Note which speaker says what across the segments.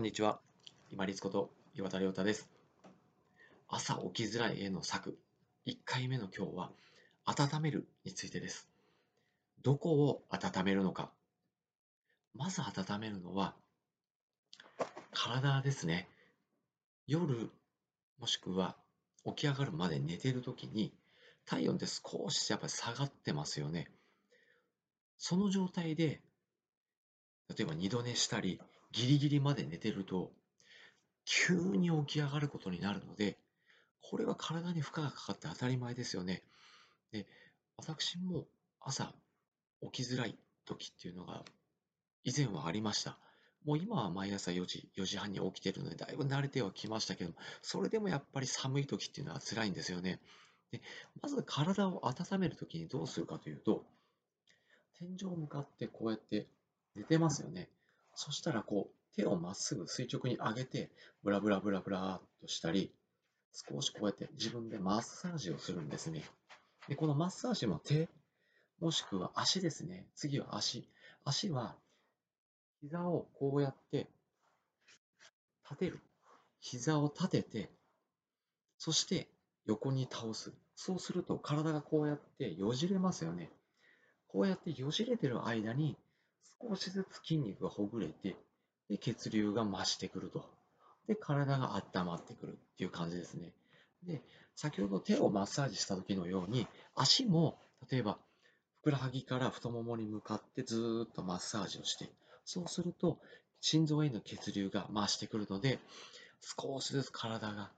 Speaker 1: こんにちは。今立こと岩田亮太です。朝起きづらい絵の策。1回目の今日は、温めるについてです。どこを温めるのか。まず温めるのは、体ですね。夜、もしくは起き上がるまで寝てるときに、体温って少しやっぱり下がってますよね。その状態で、例えば二度寝したり、ギリギリまで寝てると、急に起き上がることになるので、これは体に負荷がかかって当たり前ですよね。で、私も朝起きづらい時っていうのが以前はありました。もう今は毎朝4時、4時半に起きてるので、だいぶ慣れてはきましたけども、それでもやっぱり寒い時っていうのは辛いんですよね。でまず体を温める時にどうするかというと、天井向かってこうやって寝てますよね。そしたらこう、手をまっすぐ垂直に上げて、ブラブラブラブラっとしたり、少しこうやって自分でマッサージをするんですね。で、このマッサージも手、もしくは足ですね。次は足。足は、膝をこうやって立てる。膝を立てて、そして横に倒す。そうすると体がこうやってよじれますよね。こうやってよじれてる間に少しずつ筋肉がほぐれて、で血流が増してくると。で、体が温まってくるっていう感じですね。で、先ほど手をマッサージした時のように、足も、例えば、ふくらはぎから太ももに向かってずっとマッサージをして、そうすると、心臓への血流が増してくるので、少しずつ体が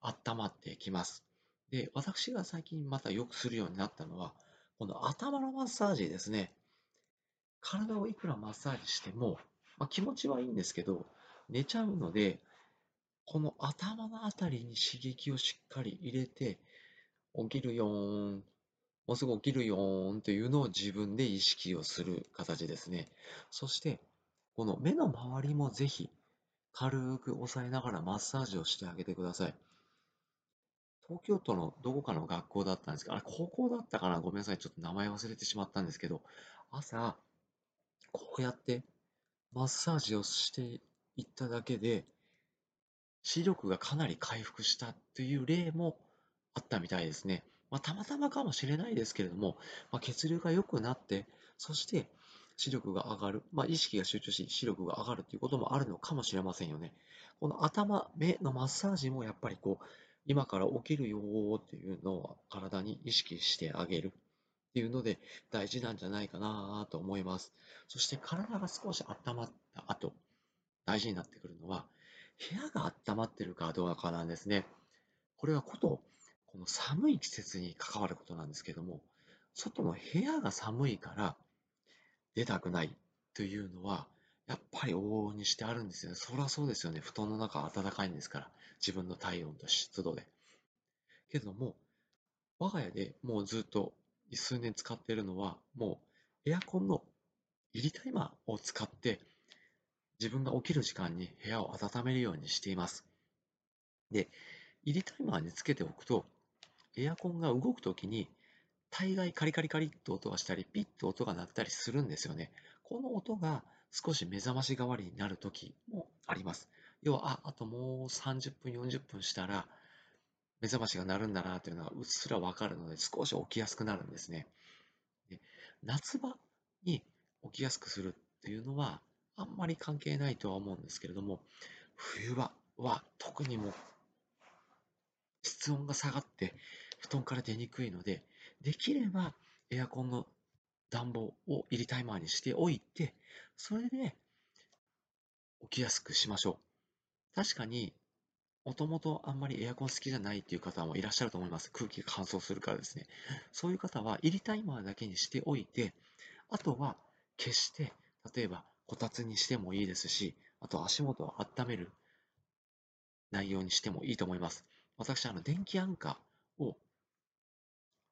Speaker 1: 温まってきます。で、私が最近またよくするようになったのは、この頭のマッサージですね。体をいくらマッサージしても、まあ、気持ちはいいんですけど、寝ちゃうので、この頭のあたりに刺激をしっかり入れて、起きるよーん、もうすぐ起きるよーんというのを自分で意識をする形ですね。そして、この目の周りもぜひ軽く押さえながらマッサージをしてあげてください。東京都のどこかの学校だったんですけど、あれ高校だったかな？ごめんなさい。ちょっと名前忘れてしまったんですけど、朝、こうやってマッサージをしていっただけで、視力がかなり回復したという例もあったみたいですね。まあ、たまたまかもしれないですけれども、まあ、血流が良くなって、そして視力が上がる、まあ、意識が集中し視力が上がるということもあるのかもしれませんよね。この頭、目のマッサージもやっぱりこう、今から起きるよっていうのを体に意識してあげる。っていうので大事なんじゃないかなと思います。そして体が少し温まった後、大事になってくるのは、部屋が温まってるかどうかなんですね。これはこと、この寒い季節に関わることなんですけども、外の部屋が寒いから出たくないというのは、やっぱり往々にしてあるんですよね。そりゃそうですよね。布団の中暖かいんですから。自分の体温と湿度で。けども、我が家でもうずっと数年使っているのは、もうエアコンの入りタイマーを使って、自分が起きる時間に部屋を温めるようにしています。で、入りタイマーにつけておくと、エアコンが動くときに、大概カリカリカリっと音がしたり、ピッと音が鳴ったりするんですよね。この音が少し目覚まし代わりになるときもあります。要は、あ、あともう30分、40分したら、目覚ましが鳴るんだなというのがうっすらわかるので少し起きやすくなるんですね。で夏場に起きやすくするっていうのはあんまり関係ないとは思うんですけれども冬場は特にもう室温が下がって布団から出にくいのでできればエアコンの暖房を入りタイマーにしておいてそれで起きやすくしましょう確かにもともとあんまりエアコン好きじゃないっていう方もいらっしゃると思います。空気が乾燥するからですね。そういう方は、入りタイマーだけにしておいて、あとは消して、例えばこたつにしてもいいですし、あと足元を温める内容にしてもいいと思います。私、あの、電気アンカーを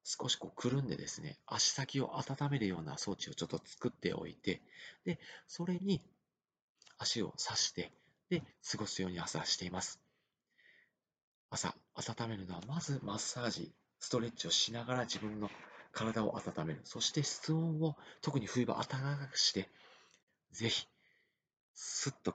Speaker 1: 少しこうくるんでですね、足先を温めるような装置をちょっと作っておいて、で、それに足を刺して、で、過ごすように朝しています。朝、温めるのは、まずマッサージ、ストレッチをしながら自分の体を温める。そして室温を、特に冬場暖かくして、ぜひ、スッと